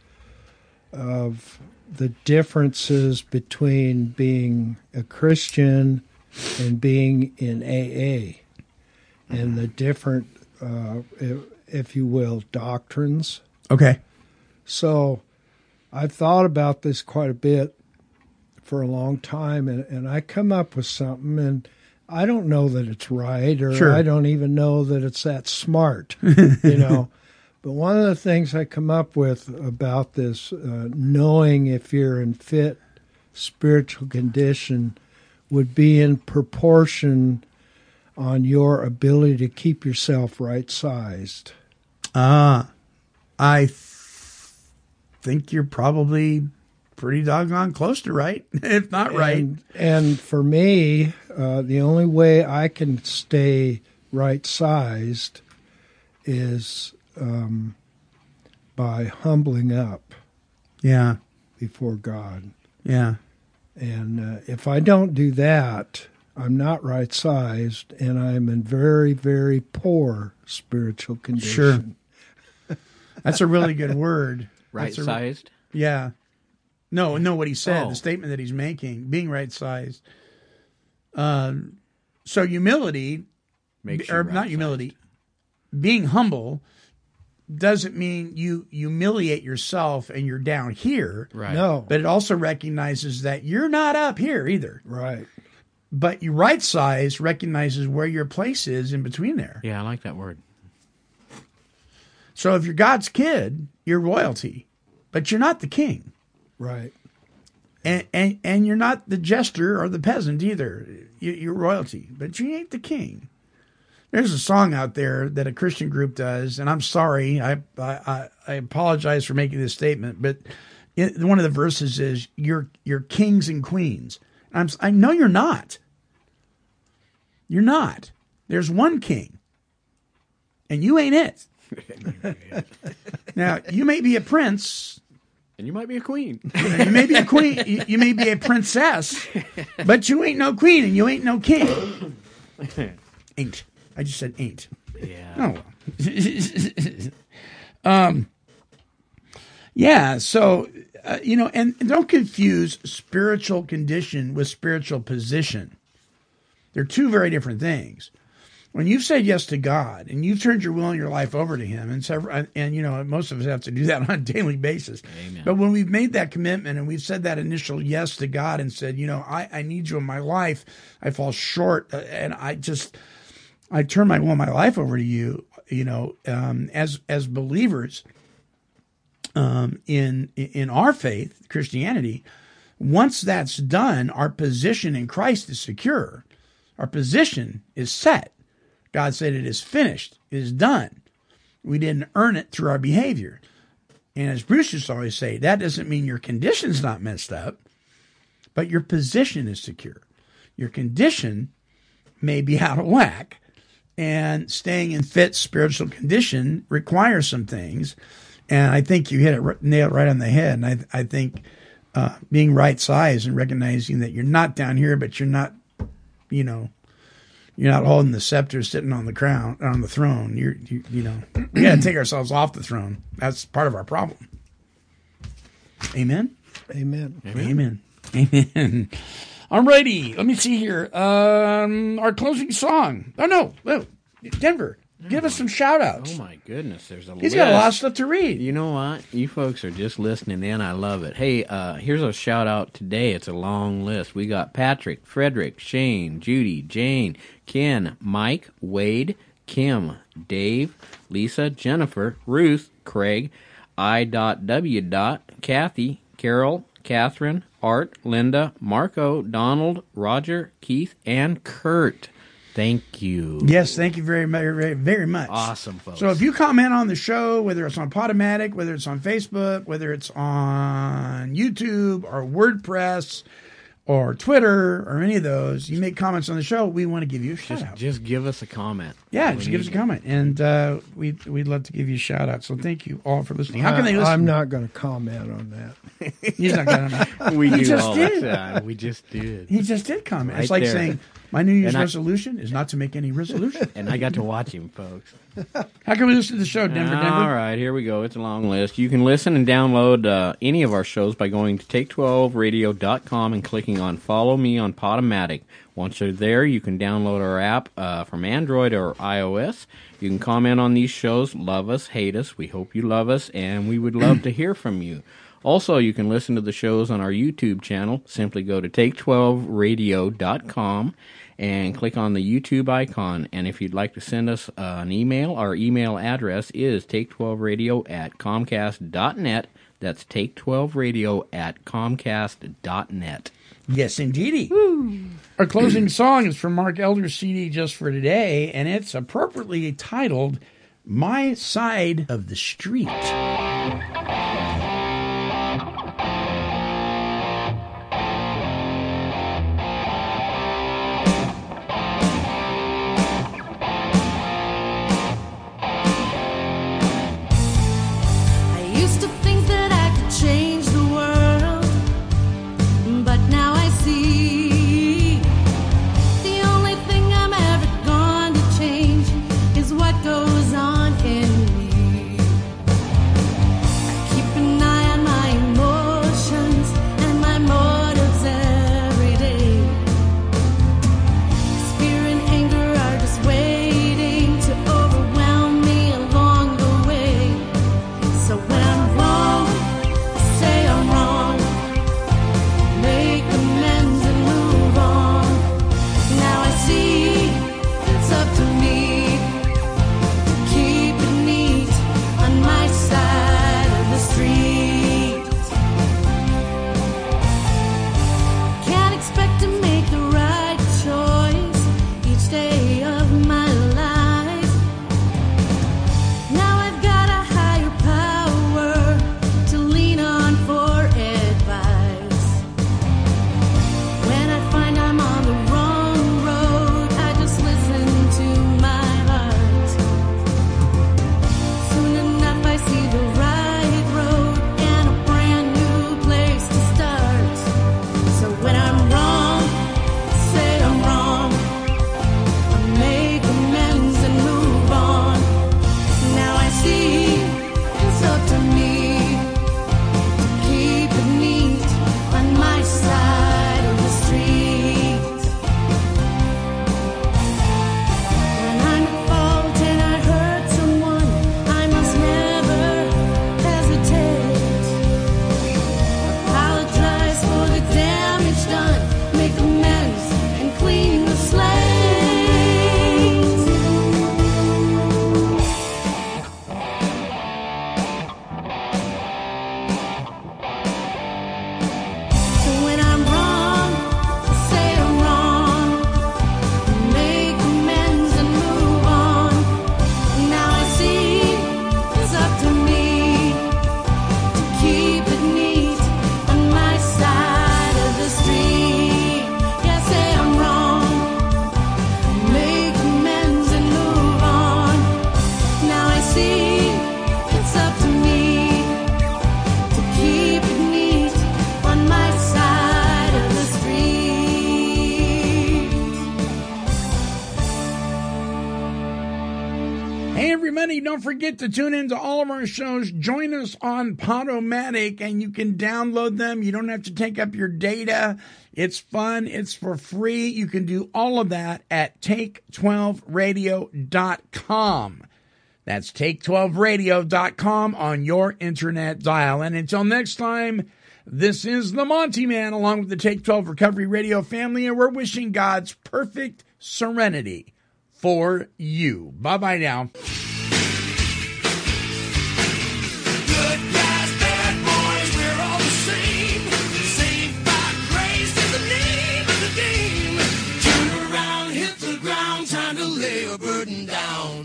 of the differences between being a Christian and being in AA and the different, uh, if, if you will, doctrines. Okay. So I've thought about this quite a bit for a long time, and, and I come up with something, and I don't know that it's right, or Sure. I don't even know that it's that smart, you know. But one of the things I come up with about this, uh, knowing if you're in fit spiritual condition, would be in proportion on your ability to keep yourself right sized. Ah, I th- think you're probably pretty doggone close to right, if not right. And, and for me, uh, the only way I can stay right sized is um, by humbling up yeah, before God. yeah, And uh, if I don't do that, I'm not right sized and I'm in very, very poor spiritual condition. Sure. That's a really good word. Right That's a- sized. Yeah. No, no, what he said, Oh. the statement that he's making, being right sized. Um, so humility, Makes or not right-sized. humility, being humble doesn't mean you humiliate yourself and you're down here. Right. No. But it also recognizes that you're not up here either. Right. But your right size recognizes where your place is in between there. Yeah, I like that word. So if you're God's kid, you're royalty, but you're not the king. Right. And, and, and you're not the jester or the peasant either. You, you're royalty, but you ain't the king. There's a song out there that a Christian group does, and I'm sorry, I I, I apologize for making this statement, but it, one of the verses is "You're you're kings and queens." And I'm I know you're not. You're not. There's one king, and you ain't it. now you may be a prince, And you might be a queen. you may be a queen. You, you may be a princess, but you ain't no queen and you ain't no king. ain't. I just said ain't. yeah. Oh. um. Yeah. So, uh, you know, and don't confuse spiritual condition with spiritual position. They're two very different things. When you've said yes to God and you've turned your will and your life over to Him, and several, and you know, most of us have to do that on a daily basis. Amen. But when we've made that commitment and we've said that initial yes to God and said, you know, I, I need you in my life, I fall short, uh, and I just, I turn my will and my life over to you. You know, um, as as believers um, in in our faith, Christianity, once that's done, our position in Christ is secure. Our position is set. God said it is finished, it is done. We didn't earn it through our behavior. And as Bruce used to always say, that doesn't mean your condition's not messed up, but your position is secure. Your condition may be out of whack, and staying in fit spiritual condition requires some things. And I think you hit it ri- nail right on the head. And I, I think uh, being right size and recognizing that you're not down here, but you're not, you know, you're not holding the scepter, sitting on the crown, on the throne. You're, you, you know, we got to take ourselves off the throne. That's part of our problem. Amen. Amen. Amen. Amen. Alrighty, let me see here. Um, our closing song. Oh no, no, Denver. Give us some shout outs. Oh my goodness, there's a He's list. got a lot of stuff to read. You know what? You folks are just listening in. I love it. Hey, uh, here's a shout out today. It's a long list. We got Patrick, Frederick, Shane, Judy, Jane, Ken, Mike, Wade, Kim, Dave, Lisa, Jennifer, Ruth, Craig, I. W. Dot, Kathy, Carol, Catherine, Art, Linda, Marco, Donald, Roger, Keith, and Kurt. Thank you. Yes, thank you very, very, very, very much. Awesome, folks. So if you comment on the show, whether it's on Podomatic, whether it's on Facebook, whether it's on YouTube or WordPress or Twitter or any of those, you make comments on the show, we want to give you a shout just, out. just give us a comment. Yeah, just give us a need comment, and uh, we'd we'd love to give you a shout out. So thank you all for listening. How can they I- listen? I'm not going to comment on that. He's not gonna. We He do just all did. the time. We just did. He just did comment. it's like there. saying my New Year's I- resolution is not to make any resolution. And I got to watch him, folks. How can we listen to the show, Denver? Denver. All right, here we go. It's a long list. You can listen and download uh, any of our shows by going to take12radio.com and clicking on Follow Me on Podomatic. Once you're there, you can download our app uh, from Android or iOS. You can comment on these shows, love us, hate us. We hope you love us, and we would love to hear from you. Also, you can listen to the shows on our YouTube channel. Simply go to take12radio.com and click on the YouTube icon. And if you'd like to send us uh, an email, our email address is take12radio at comcast.net. That's take12radio at comcast.net. Yes, indeedy. Our closing song is from Mark Elder's CD just for today, and it's appropriately titled "My Side of the Street." Tune into all of our shows. Join us on Podomatic, and you can download them. You don't have to take up your data. It's fun, it's for free. You can do all of that at take12radio.com. That's take12radio.com on your internet dial. And until next time, this is the Monty Man along with the Take 12 Recovery Radio family, and we're wishing God's perfect serenity for you. Bye bye now.